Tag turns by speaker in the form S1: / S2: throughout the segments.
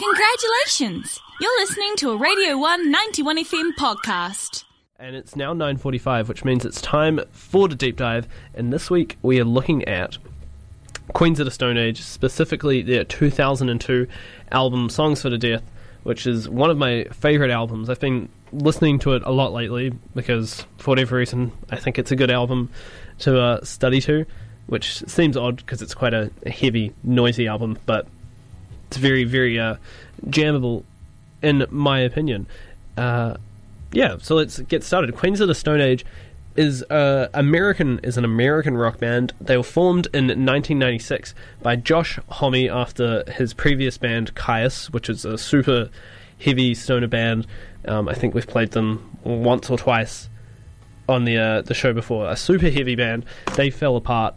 S1: Congratulations! You're listening to a Radio 1 91 FM podcast.
S2: And it's now 9.45, which means it's time for the deep dive. And this week we are looking at Queens of the Stone Age, specifically their 2002 album Songs for the Deaf, which is one of my favourite albums. I've been listening to it a lot lately because, for whatever reason, I think it's a good album to uh, study to, which seems odd because it's quite a, a heavy, noisy album, but it's very, very uh, jammable, in my opinion. Uh, yeah, so let's get started. Queens of the Stone Age is uh, American is an American rock band. They were formed in 1996 by Josh Homme after his previous band Kyuss, which is a super heavy stoner band. Um, I think we've played them once or twice on the uh, the show before. A super heavy band. They fell apart,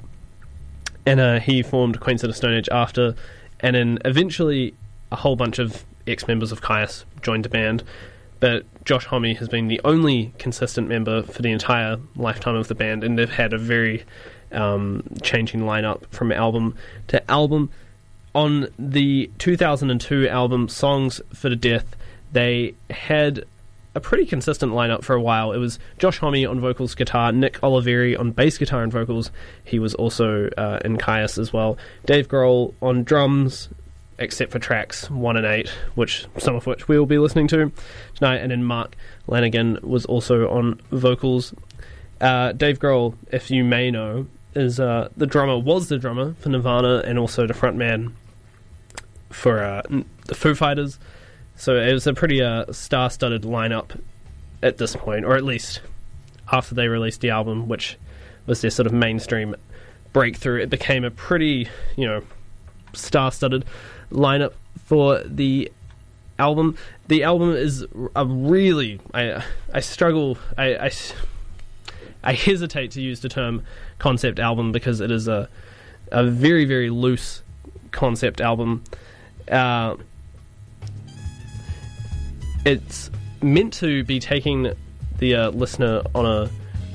S2: and uh, he formed Queens of the Stone Age after and then eventually a whole bunch of ex members of Kyuss joined the band. But Josh Homme has been the only consistent member for the entire lifetime of the band, and they've had a very um, changing lineup from album to album. On the 2002 album Songs for the Deaf, they had a pretty consistent lineup for a while. It was Josh Homme on vocals, guitar, Nick Oliveri on bass guitar and vocals. He was also uh, in Kyuss as well. Dave Grohl on drums, except for tracks one and eight, which some of which we will be listening to tonight. And then Mark Lanegan was also on vocals. Uh, Dave Grohl, if you may know, is uh, the drummer was the drummer for Nirvana and also the frontman for uh, the Foo Fighters. So it was a pretty uh, star-studded lineup at this point, or at least after they released the album, which was their sort of mainstream breakthrough. It became a pretty, you know, star-studded lineup for the album. The album is a really I I struggle I, I, I hesitate to use the term concept album because it is a a very very loose concept album. Uh, it's meant to be taking the uh, listener on a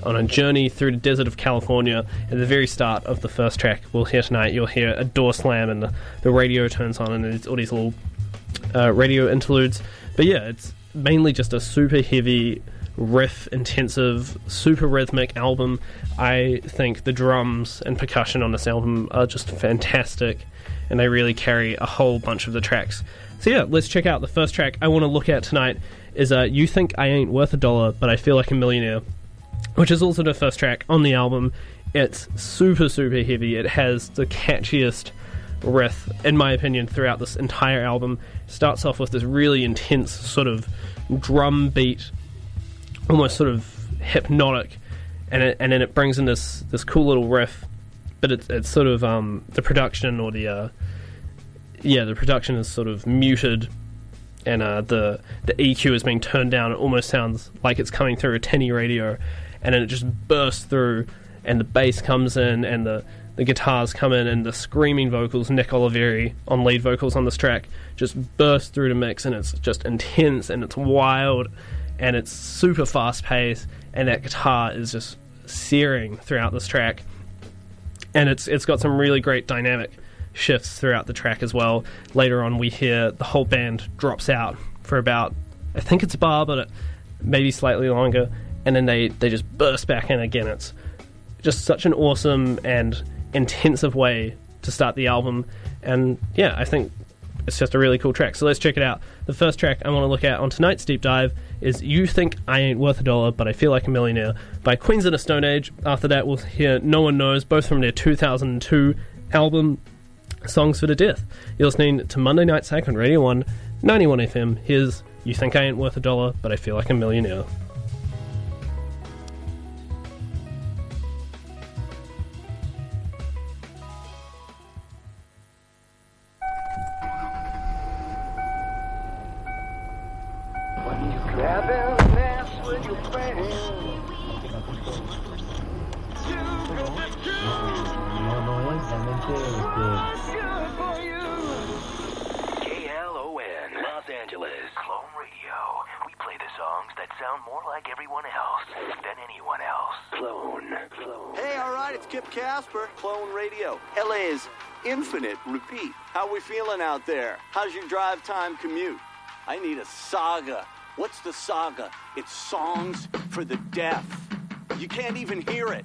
S2: on a journey through the desert of California. At the very start of the first track, we'll hear tonight. You'll hear a door slam and the, the radio turns on, and there's all these little uh, radio interludes. But yeah, it's mainly just a super heavy, riff intensive, super rhythmic album. I think the drums and percussion on this album are just fantastic, and they really carry a whole bunch of the tracks. So yeah, let's check out the first track I want to look at tonight. Is uh, "You Think I Ain't Worth a Dollar, But I Feel Like a Millionaire," which is also the first track on the album. It's super super heavy. It has the catchiest riff, in my opinion, throughout this entire album. Starts off with this really intense sort of drum beat, almost sort of hypnotic, and it, and then it brings in this this cool little riff. But it's it's sort of um, the production or the uh, yeah the production is sort of muted, and uh, the the EQ is being turned down. It almost sounds like it's coming through a tinny radio, and then it just bursts through, and the bass comes in, and the the guitars come in and the screaming vocals, Nick Oliveri on lead vocals on this track, just burst through the mix and it's just intense and it's wild and it's super fast paced and that guitar is just searing throughout this track. And it's it's got some really great dynamic shifts throughout the track as well. Later on we hear the whole band drops out for about I think it's a bar but it, maybe slightly longer and then they, they just burst back in again. It's just such an awesome and intensive way to start the album. And yeah, I think it's just a really cool track. So let's check it out. The first track I want to look at on tonight's deep dive is You Think I Ain't Worth a Dollar, But I Feel Like a Millionaire by Queens of the Stone Age. After that, we'll hear No One Knows, both from their 2002 album Songs for the Deaf. You're listening to Monday Night Sack on Radio 1, 91 FM. Here's You Think I Ain't Worth a Dollar, But I Feel Like a Millionaire.
S3: KLON, Los Angeles. Clone Radio. We play the songs that sound more like everyone else than anyone else. Clone. Clone.
S4: Hey, all right, it's Kip Casper, Clone Radio. LA's infinite repeat. How we feeling out there? How's your drive time commute? I need a saga. What's the saga? It's songs for the deaf. You can't even hear it.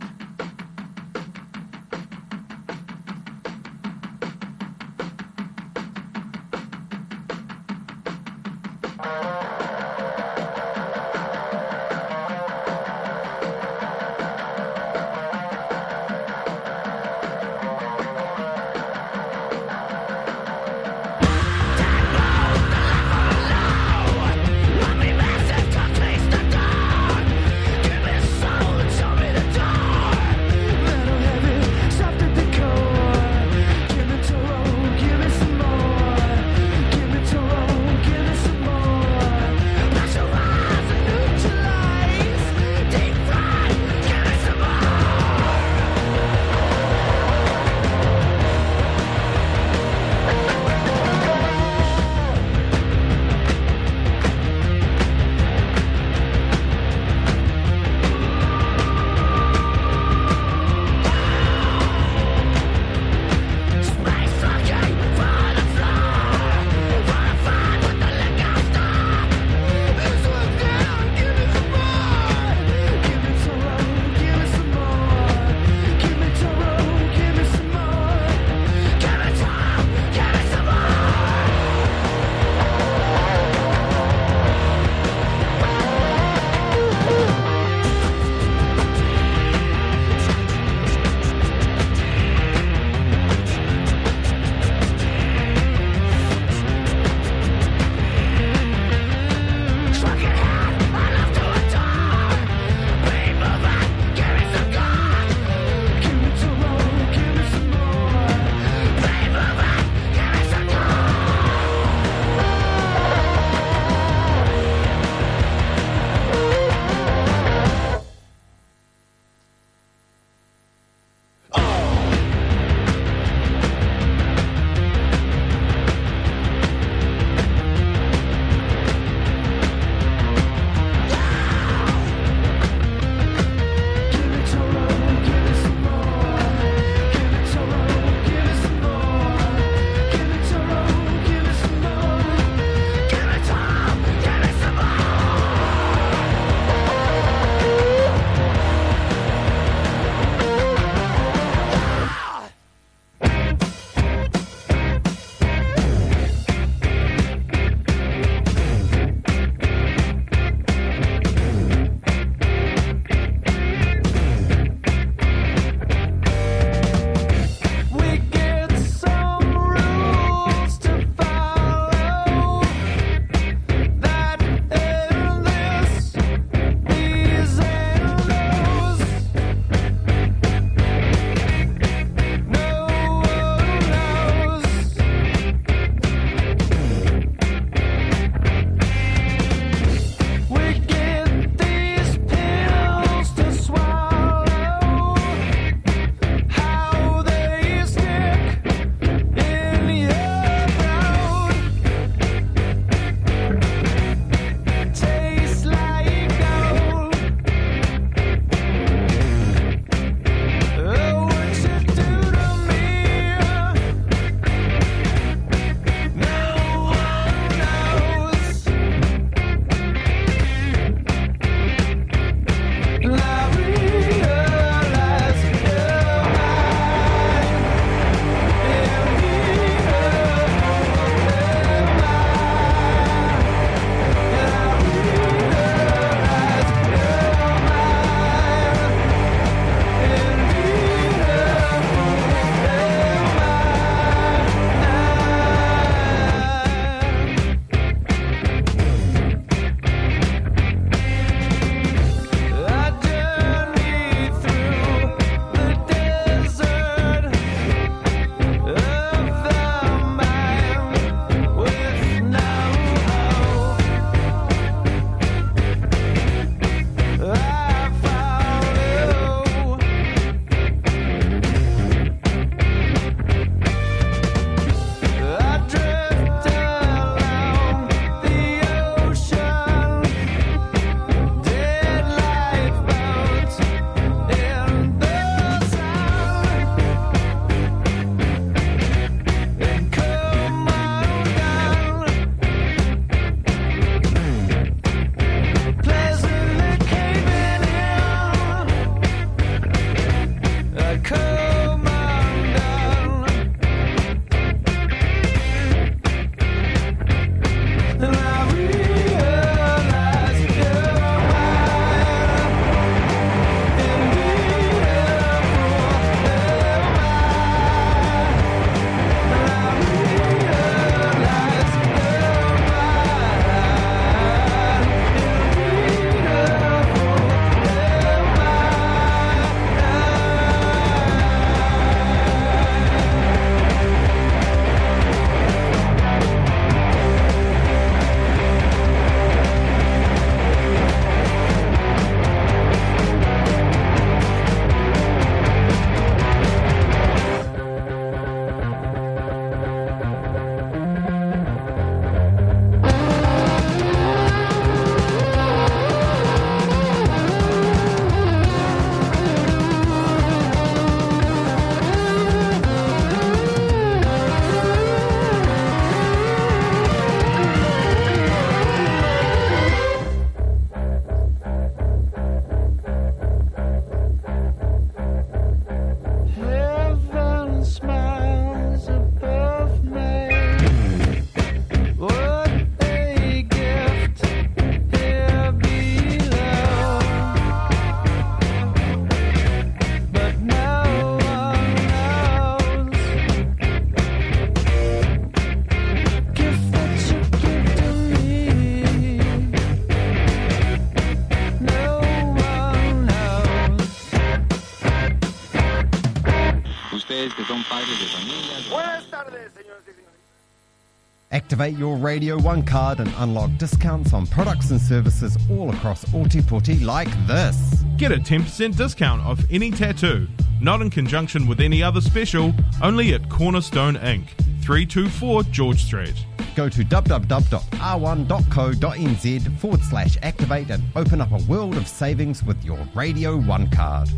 S5: Activate your Radio 1 card and unlock discounts on products and services all across Ōtepoti like this.
S6: Get a 10% discount off any tattoo. Not in conjunction with any other special, only at Cornerstone Ink, 324 George Street.
S5: Go to www.r1.co.nz forward slash activate and open up a world of savings with your Radio 1 card.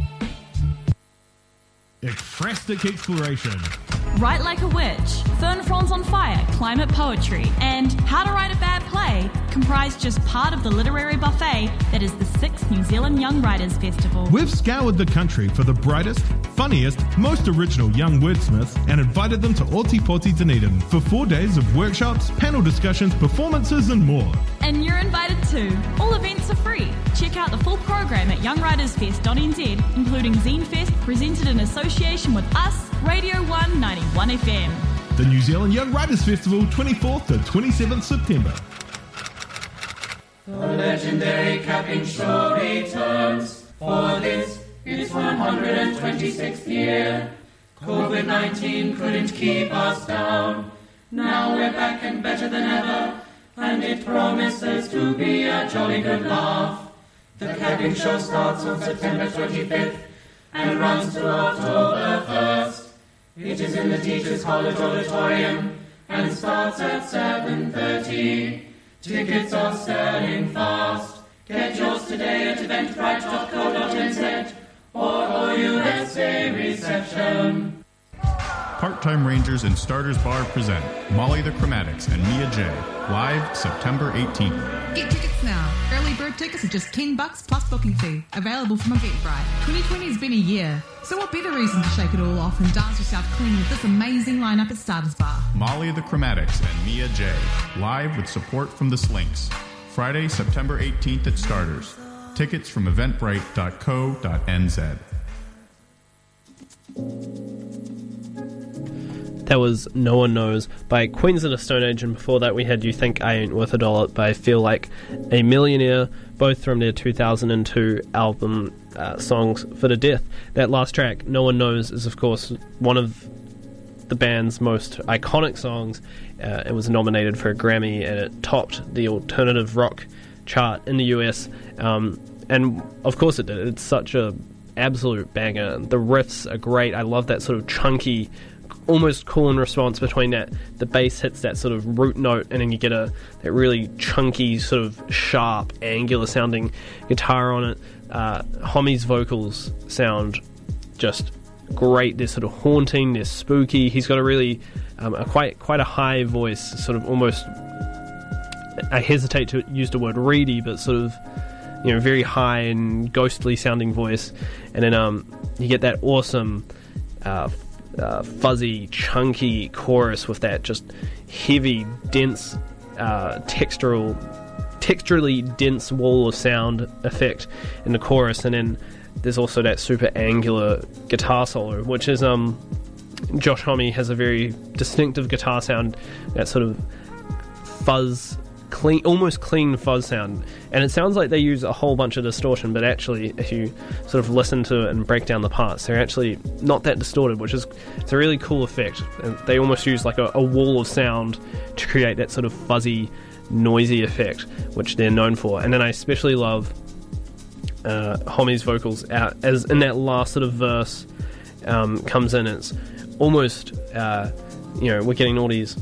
S7: Ekphrastic Exploration.
S1: Write Like a Witch, Fern Fronds on Fire, Climate Poetry, and How to Write a Bad Play comprise just part of the literary buffet that is the 6th New Zealand Young Writers Festival.
S7: We've scoured the country for the brightest, funniest, most original young wordsmiths and invited them to Ōtepoti Dunedin for four days of workshops, panel discussions, performances, and more.
S1: And you're invited too. All events are free. Check out the full program at youngwritersfest.nz, including Zine Fest, presented in association with us, Radio 191 FM.
S7: The New Zealand Young Writers Festival, 24th to 27th September.
S8: The legendary capping show returns for this its 126th year. COVID 19 couldn't keep us down. Now we're back and better than ever, and it promises to be a jolly good laugh. The capping show starts on September 25th and runs to October 1st. It is in the Teachers College Auditorium and starts at 7.30. Tickets are selling fast. Get yours today at eventbrite.co.nz or OUSA reception.
S9: Part-Time Rangers and Starters Bar present Molly the Chromatics and Mia J. Live September 18th.
S10: Get tickets now. Early bird tickets are just 10 bucks plus booking fee. Available from Eventbrite. 2020 has been a year, so what better reason to shake it all off and dance yourself clean with this amazing lineup at Starters Bar?
S9: Molly the Chromatics and Mia J. Live with support from the Slinks. Friday, September 18th at Starters. Tickets from eventbrite.co.nz.
S2: That was No One Knows by Queens of the Stone Age, and before that we had You Think I Ain't Worth a Dollar by Feel Like a Millionaire, both from their 2002 album uh, Songs for the Deaf. That last track, No One Knows, is of course one of the band's most iconic songs. Uh, it was nominated for a Grammy and it topped the alternative rock chart in the US. Um, and of course it did. It's such a absolute banger. The riffs are great. I love that sort of chunky, almost call and response between that. The bass hits that sort of root note, and then you get a that really chunky, sort of sharp, angular sounding guitar on it. Uh, Homme's vocals sound just great. They're sort of haunting. They're spooky. He's got a really um, a quite quite a high voice, sort of almost. I hesitate to use the word reedy, but sort of you know very high and ghostly sounding voice, and then um, you get that awesome. Uh, uh, fuzzy, chunky chorus with that just heavy, dense, uh, textural, texturally dense wall of sound effect in the chorus, and then there's also that super angular guitar solo, which is um, Josh Homme has a very distinctive guitar sound, that sort of fuzz clean, almost clean fuzz sound, and it sounds like they use a whole bunch of distortion. But actually, if you sort of listen to it and break down the parts, they're actually not that distorted, which is it's a really cool effect. And they almost use like a, a wall of sound to create that sort of fuzzy, noisy effect, which they're known for. And then I especially love uh, Homme's vocals out as in that last sort of verse um, comes in. It's almost uh, you know we're getting all these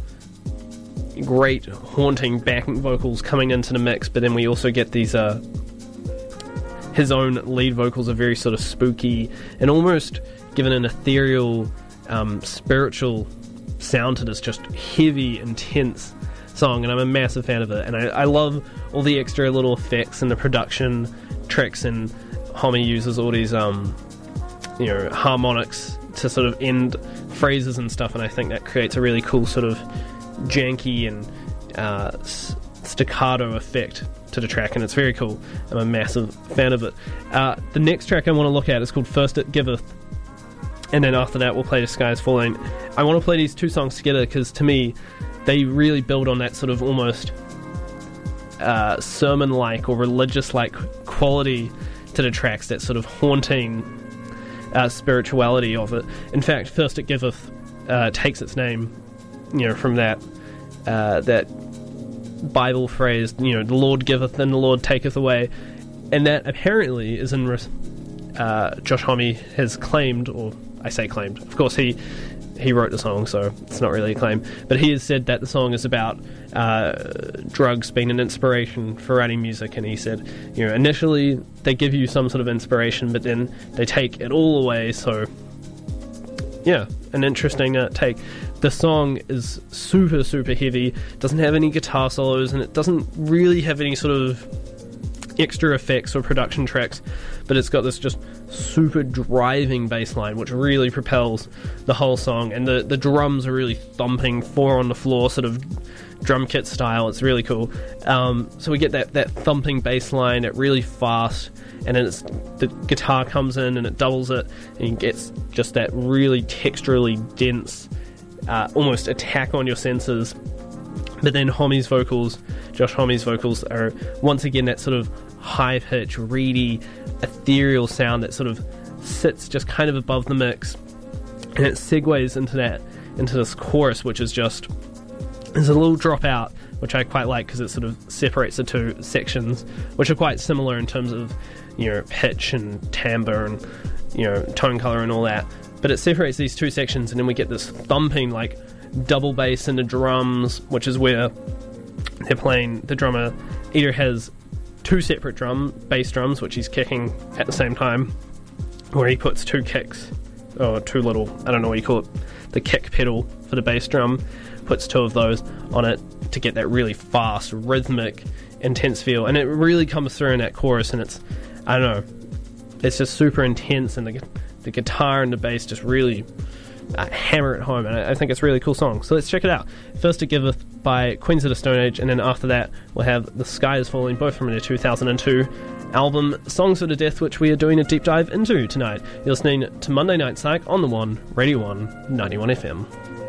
S2: great haunting backing vocals coming into the mix, but then we also get these uh, his own lead vocals are very sort of spooky and almost given an ethereal, um, spiritual sound to this just heavy, intense song, and I'm a massive fan of it. And I, I love all the extra little effects and the production tricks, and Homme uses all these um, you know harmonics to sort of end phrases and stuff, and I think that creates a really cool sort of janky and uh, staccato effect to the track, and it's very cool. I'm a massive fan of it. Uh, the next track I want to look at is called First It Giveth, and then after that we'll play The Sky is Falling. I want to play these two songs together because to me they really build on that sort of almost uh, sermon like or religious like quality to the tracks, that sort of haunting uh, spirituality of it. In fact, First It Giveth uh, takes its name you know, from that uh, that Bible phrase, you know, the Lord giveth and the Lord taketh away, and that apparently is in uh, Josh Homme has claimed, or I say claimed, of course he he wrote the song, so it's not really a claim, but he has said that the song is about uh, drugs being an inspiration for writing music, and he said, you know, initially they give you some sort of inspiration, but then they take it all away, so yeah, an interesting uh, take. The song is super, super heavy, doesn't have any guitar solos, and it doesn't really have any sort of extra effects or production tracks, but it's got this just super driving bass line, which really propels the whole song. And the, the drums are really thumping, four on the floor, sort of drum kit style. It's really cool. Um, so we get that, that thumping bass line at really fast, and then it's, the guitar comes in and it doubles it, and you get just that really texturally dense, uh, almost attack on your senses. But then Homme's vocals, Josh Homme's vocals, are once again that sort of high pitch, reedy, ethereal sound that sort of sits just kind of above the mix, and it segues into that into this chorus, which is just there's a little drop out, which I quite like because it sort of separates the two sections, which are quite similar in terms of you know pitch and timbre and you know tone color and all that. But it separates these two sections, and then we get this thumping like double bass in the drums, which is where they're playing. The drummer either has two separate drum bass drums, which he's kicking at the same time, where he puts two kicks or two little I don't know what you call it, the kick pedal for the bass drum, puts two of those on it to get that really fast, rhythmic, intense feel, and it really comes through in that chorus, and it's I don't know, it's just super intense, and the the guitar and the bass just really uh, hammer it home, and I, I think it's a really cool song. So let's check it out. First, to Giveth by Queens of the Stone Age, and then after that, we'll have The Sky is Falling, both from their 2002 album Songs of the Deaf, which we are doing a deep dive into tonight. You're listening to Monday Night Psych on the One, Radio 1, 91 FM.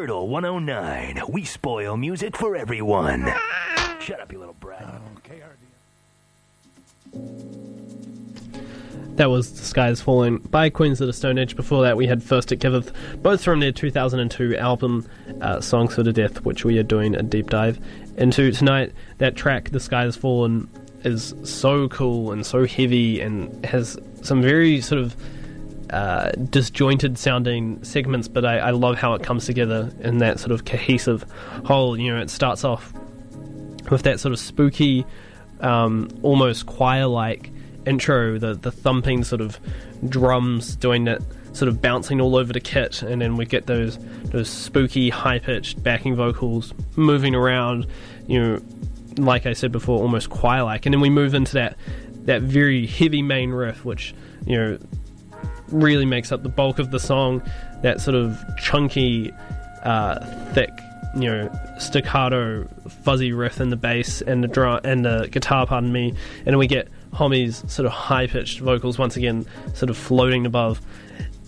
S3: KRDL, Curdle 109. We spoil music for everyone. Shut up, you little brat.
S2: That was The Sky is Falling by Queens of the Stone Age. Before that, we had First It Giveth, both from their 2002 album, uh, Songs for the Deaf, which we are doing a deep dive into tonight. That track, The Sky is Fallen, is so cool and so heavy and has some very sort of uh, disjointed sounding segments, but I, I love how it comes together in that sort of cohesive whole. You know, it starts off with that sort of spooky, um, almost choir like intro, the, the thumping sort of drums doing that sort of bouncing all over the kit, and then we get those those spooky, high pitched backing vocals moving around, you know, like I said before, almost choir like, and then we move into that that very heavy main riff, which you know really makes up the bulk of the song. That sort of chunky, uh, thick, you know, staccato, fuzzy riff in the bass and the drum and the guitar. Pardon me, and we get Homme's sort of high pitched vocals once again, sort of floating above.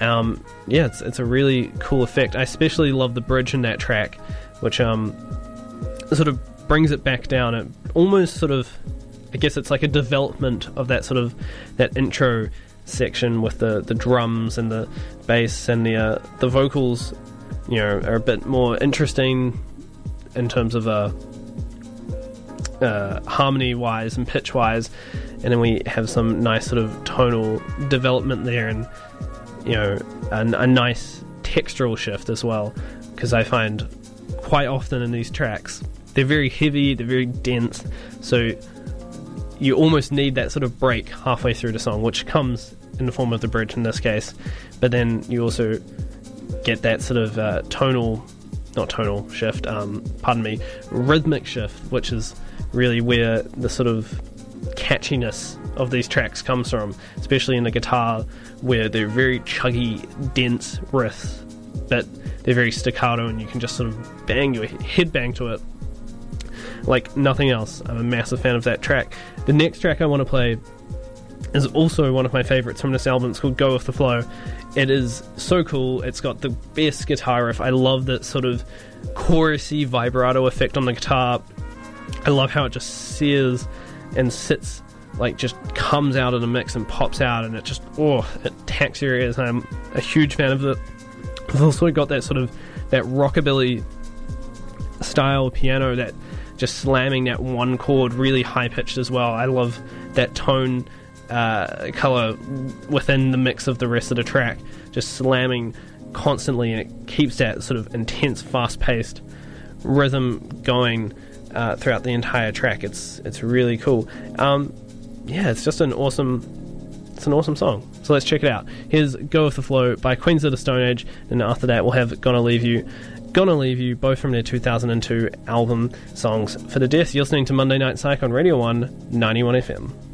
S2: Um, yeah, it's it's a really cool effect. I especially love the bridge in that track, which um, sort of brings it back down. It almost sort of, I guess it's like a development of that sort of that intro section with the, the drums and the bass and the uh, the vocals, you know, are a bit more interesting in terms of uh, uh, harmony wise and pitch wise, and then we have some nice sort of tonal development there, and you know, a, a nice textural shift as well, because I find quite often in these tracks they're very heavy, they're very dense, so you almost need that sort of break halfway through the song, which comes in the form of the bridge in this case, but then you also get that sort of uh, tonal, not tonal shift, um, pardon me, rhythmic shift, which is really where the sort of catchiness of these tracks comes from, especially in the guitar, where they're very chuggy, dense riffs, but they're very staccato, and you can just sort of bang your head bang to it like nothing else. I'm a massive fan of that track. The next track I want to play is also one of my favorites from this album. It's called Go With the Flow. It is so cool. It's got the best guitar riff. I love that sort of chorusy vibrato effect on the guitar. I love how it just sears and sits, like just comes out of the mix and pops out, and it just oh, it tacks your ears. I'm a huge fan of it. I've also got that sort of that rockabilly style piano that just slamming that one chord really high pitched as well. I love that tone uh, color within the mix of the rest of the track, just slamming constantly, and it keeps that sort of intense, fast paced rhythm going uh, throughout the entire track. It's it's really cool. Um, yeah, it's just an awesome. It's an awesome song. So let's check it out. Here's Go With The Flow by Queens of the Stone Age, and after that we'll have Gonna Leave You Gonna Leave You, both from their 2002 album Songs for the Deaf. You're listening to Monday Night Psych on Radio 1, 91 FM.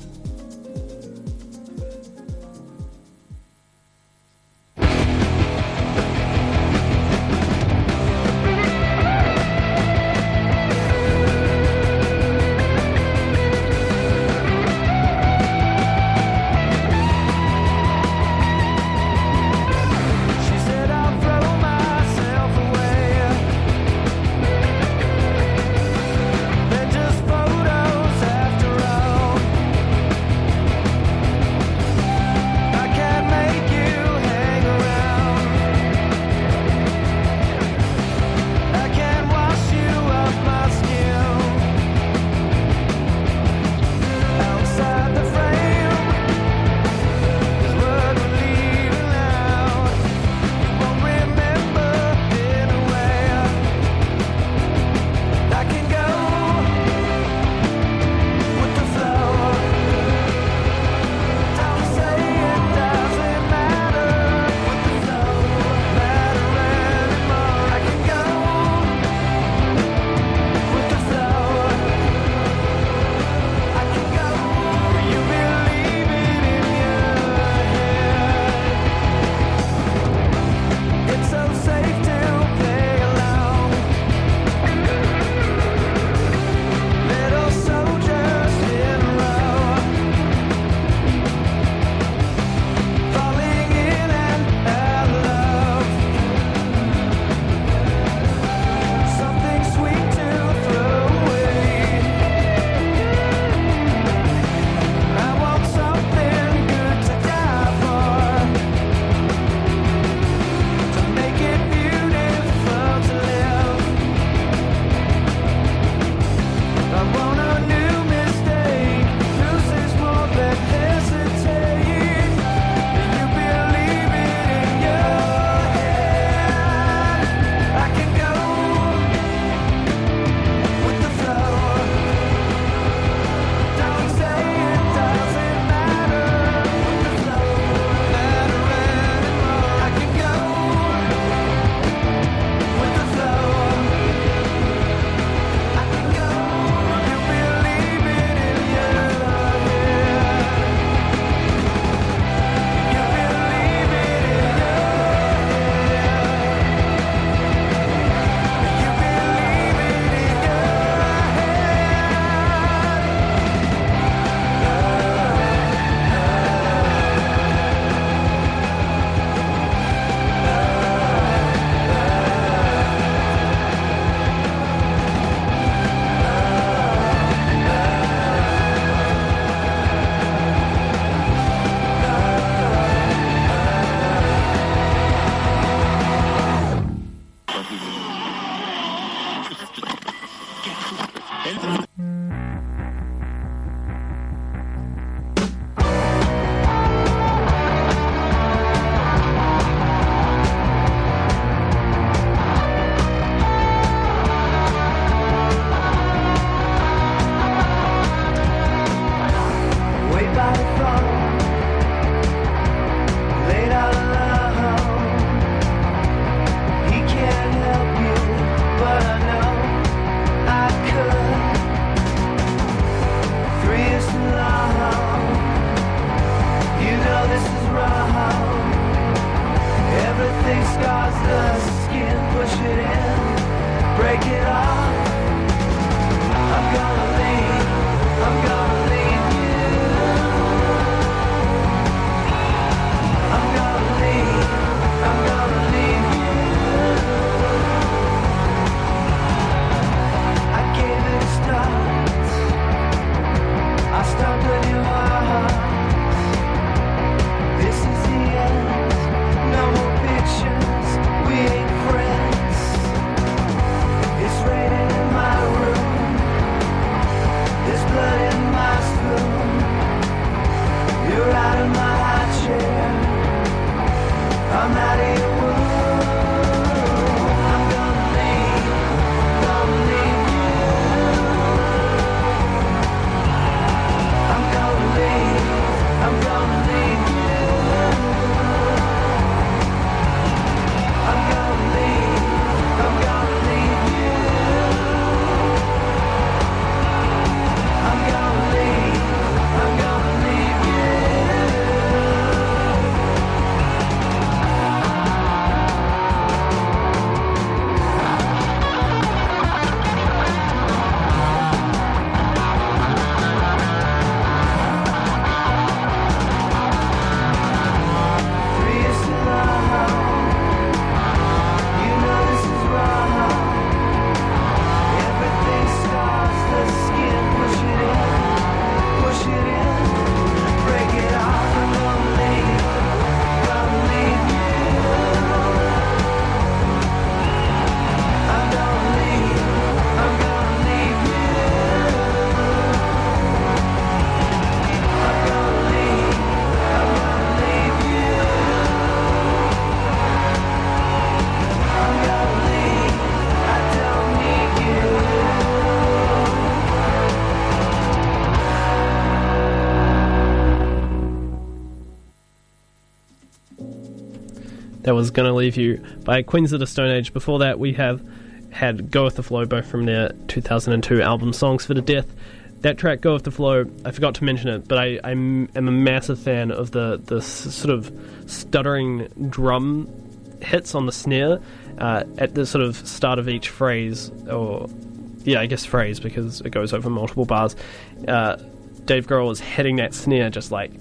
S2: Was Gonna Leave You by Queens of the Stone Age. Before that, we have had Go With the Flow, both from their 2002 album Songs for the Deaf. That track, Go With the Flow, I forgot to mention it, but I, I am a massive fan of the, the sort of stuttering drum hits on the snare uh, at the sort of start of each phrase, or yeah, I guess phrase because it goes over multiple bars. Uh, Dave Grohl is hitting that snare just like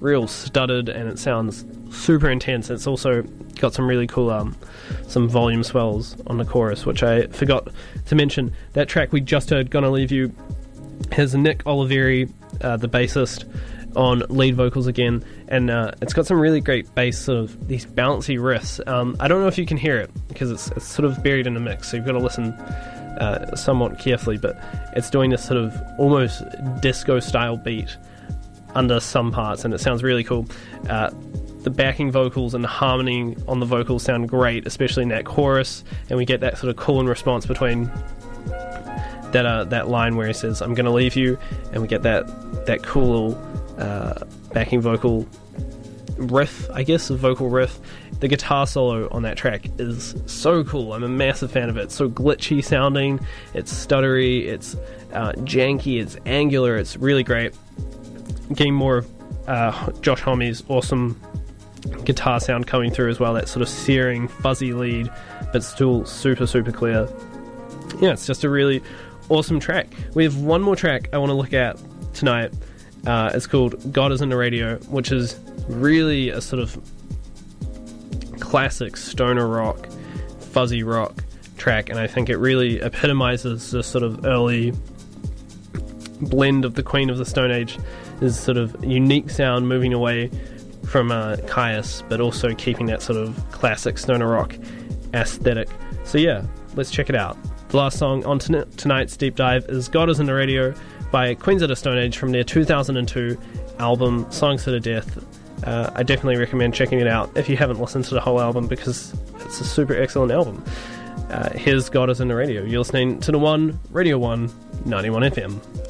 S2: real stuttered, and it sounds super intense. It's also got some really cool um, some volume swells on the chorus, which I forgot to mention. That track we just heard, "Gonna Leave You," has Nick Oliveri, uh, the bassist, on lead vocals again, and uh, it's got some really great bass, sort of these bouncy riffs. Um, I don't know if you can hear it because it's, it's sort of buried in the mix, so you've got to listen uh, somewhat carefully. But it's doing this sort of almost disco style beat under some parts, and it sounds really cool. Uh, the backing vocals and the harmony on the vocals sound great, especially in that chorus, and we get that sort of call and response between that uh, that line where he says "I'm going to leave you," and we get that that cool uh, backing vocal riff, I guess, a vocal riff. The guitar solo on that track is so cool. I'm a massive fan of it. It's so glitchy sounding. It's stuttery. It's uh, janky. It's angular. It's really great. Getting more of uh, Josh Homme's awesome guitar sound coming through as well. That sort of searing, fuzzy lead, but still super, super clear. Yeah, it's just a really awesome track. We have one more track I want to look at tonight. Uh, it's called God is in the Radio, which is really a sort of classic stoner rock, fuzzy rock track, and I think it really epitomizes the sort of early blend of the Queen of the Stone Age. This sort of unique sound moving away from uh, Kyuss, but also keeping that sort of classic stoner rock aesthetic. So yeah, let's check it out. The last song on ton- tonight's deep dive is "God Is in the Radio" by Queens of the Stone Age from their 2002 album "Songs to the Deaf." Uh, I definitely recommend checking it out if you haven't listened to the whole album because it's a super excellent album. Uh, here's God is in the Radio. You're listening to the one Radio One 91 FM.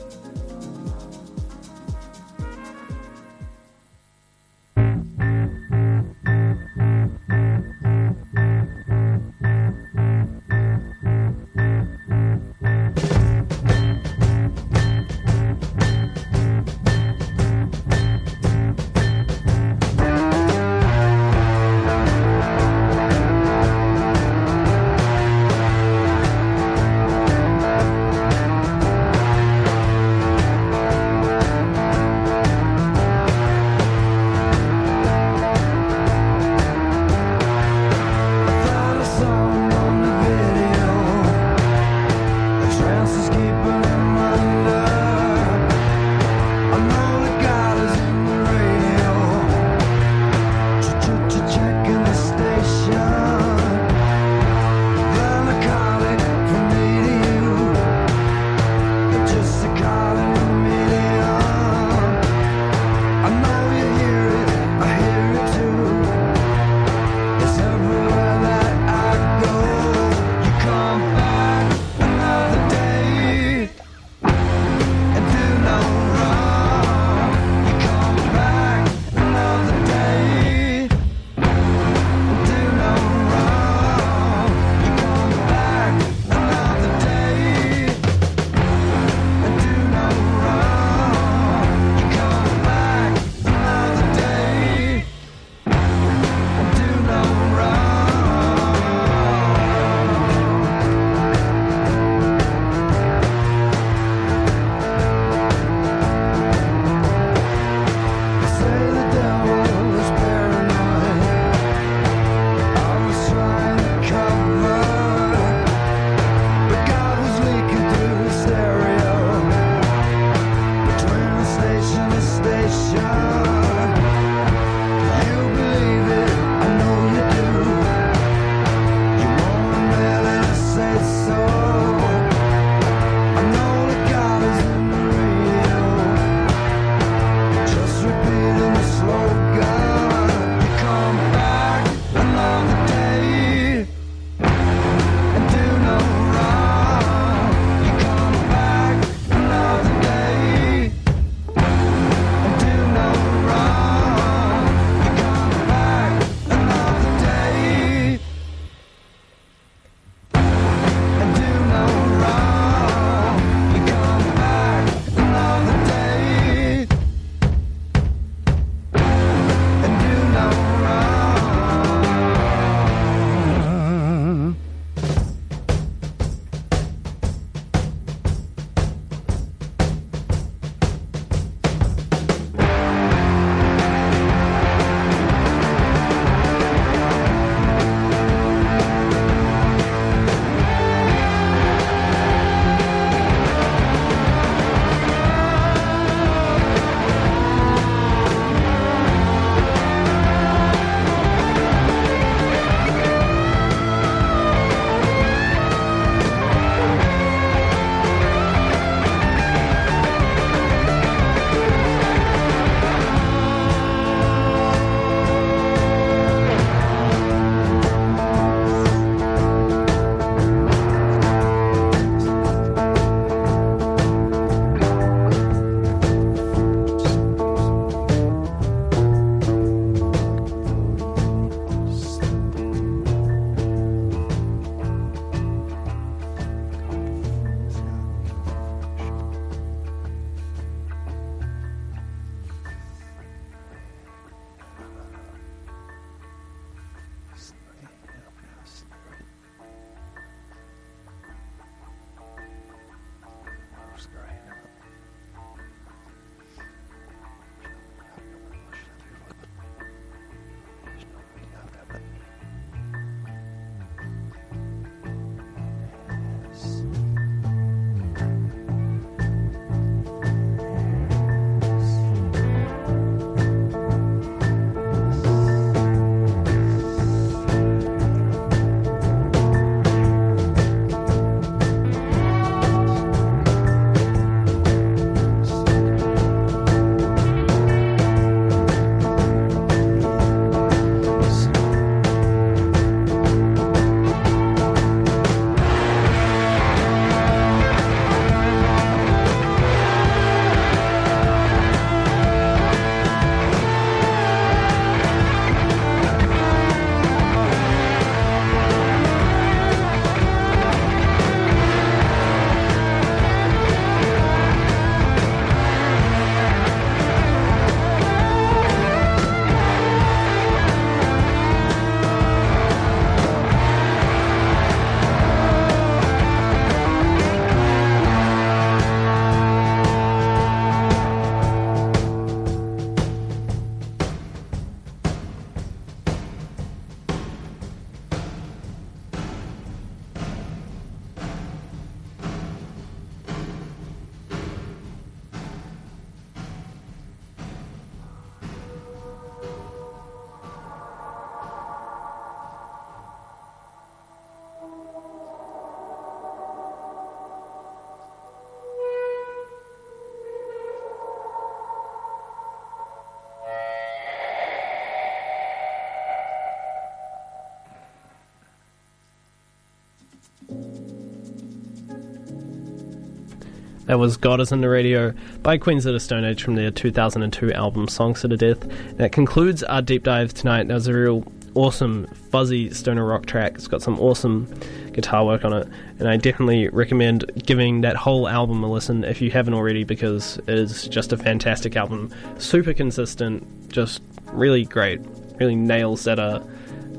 S2: That was God is in the Radio by Queens of the Stone Age from their 2002 album Songs to the Deaf. That concludes our deep dive tonight. That was a real awesome, fuzzy stoner rock track. It's got some awesome guitar work on it, and I definitely recommend giving that whole album a listen if you haven't already because it is just a fantastic album. Super consistent, just really great. Really nails that, uh,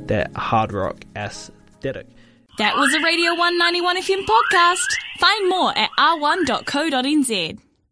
S2: that hard rock aesthetic.
S1: That was a Radio 191 FM podcast. Find more at r1.co.nz.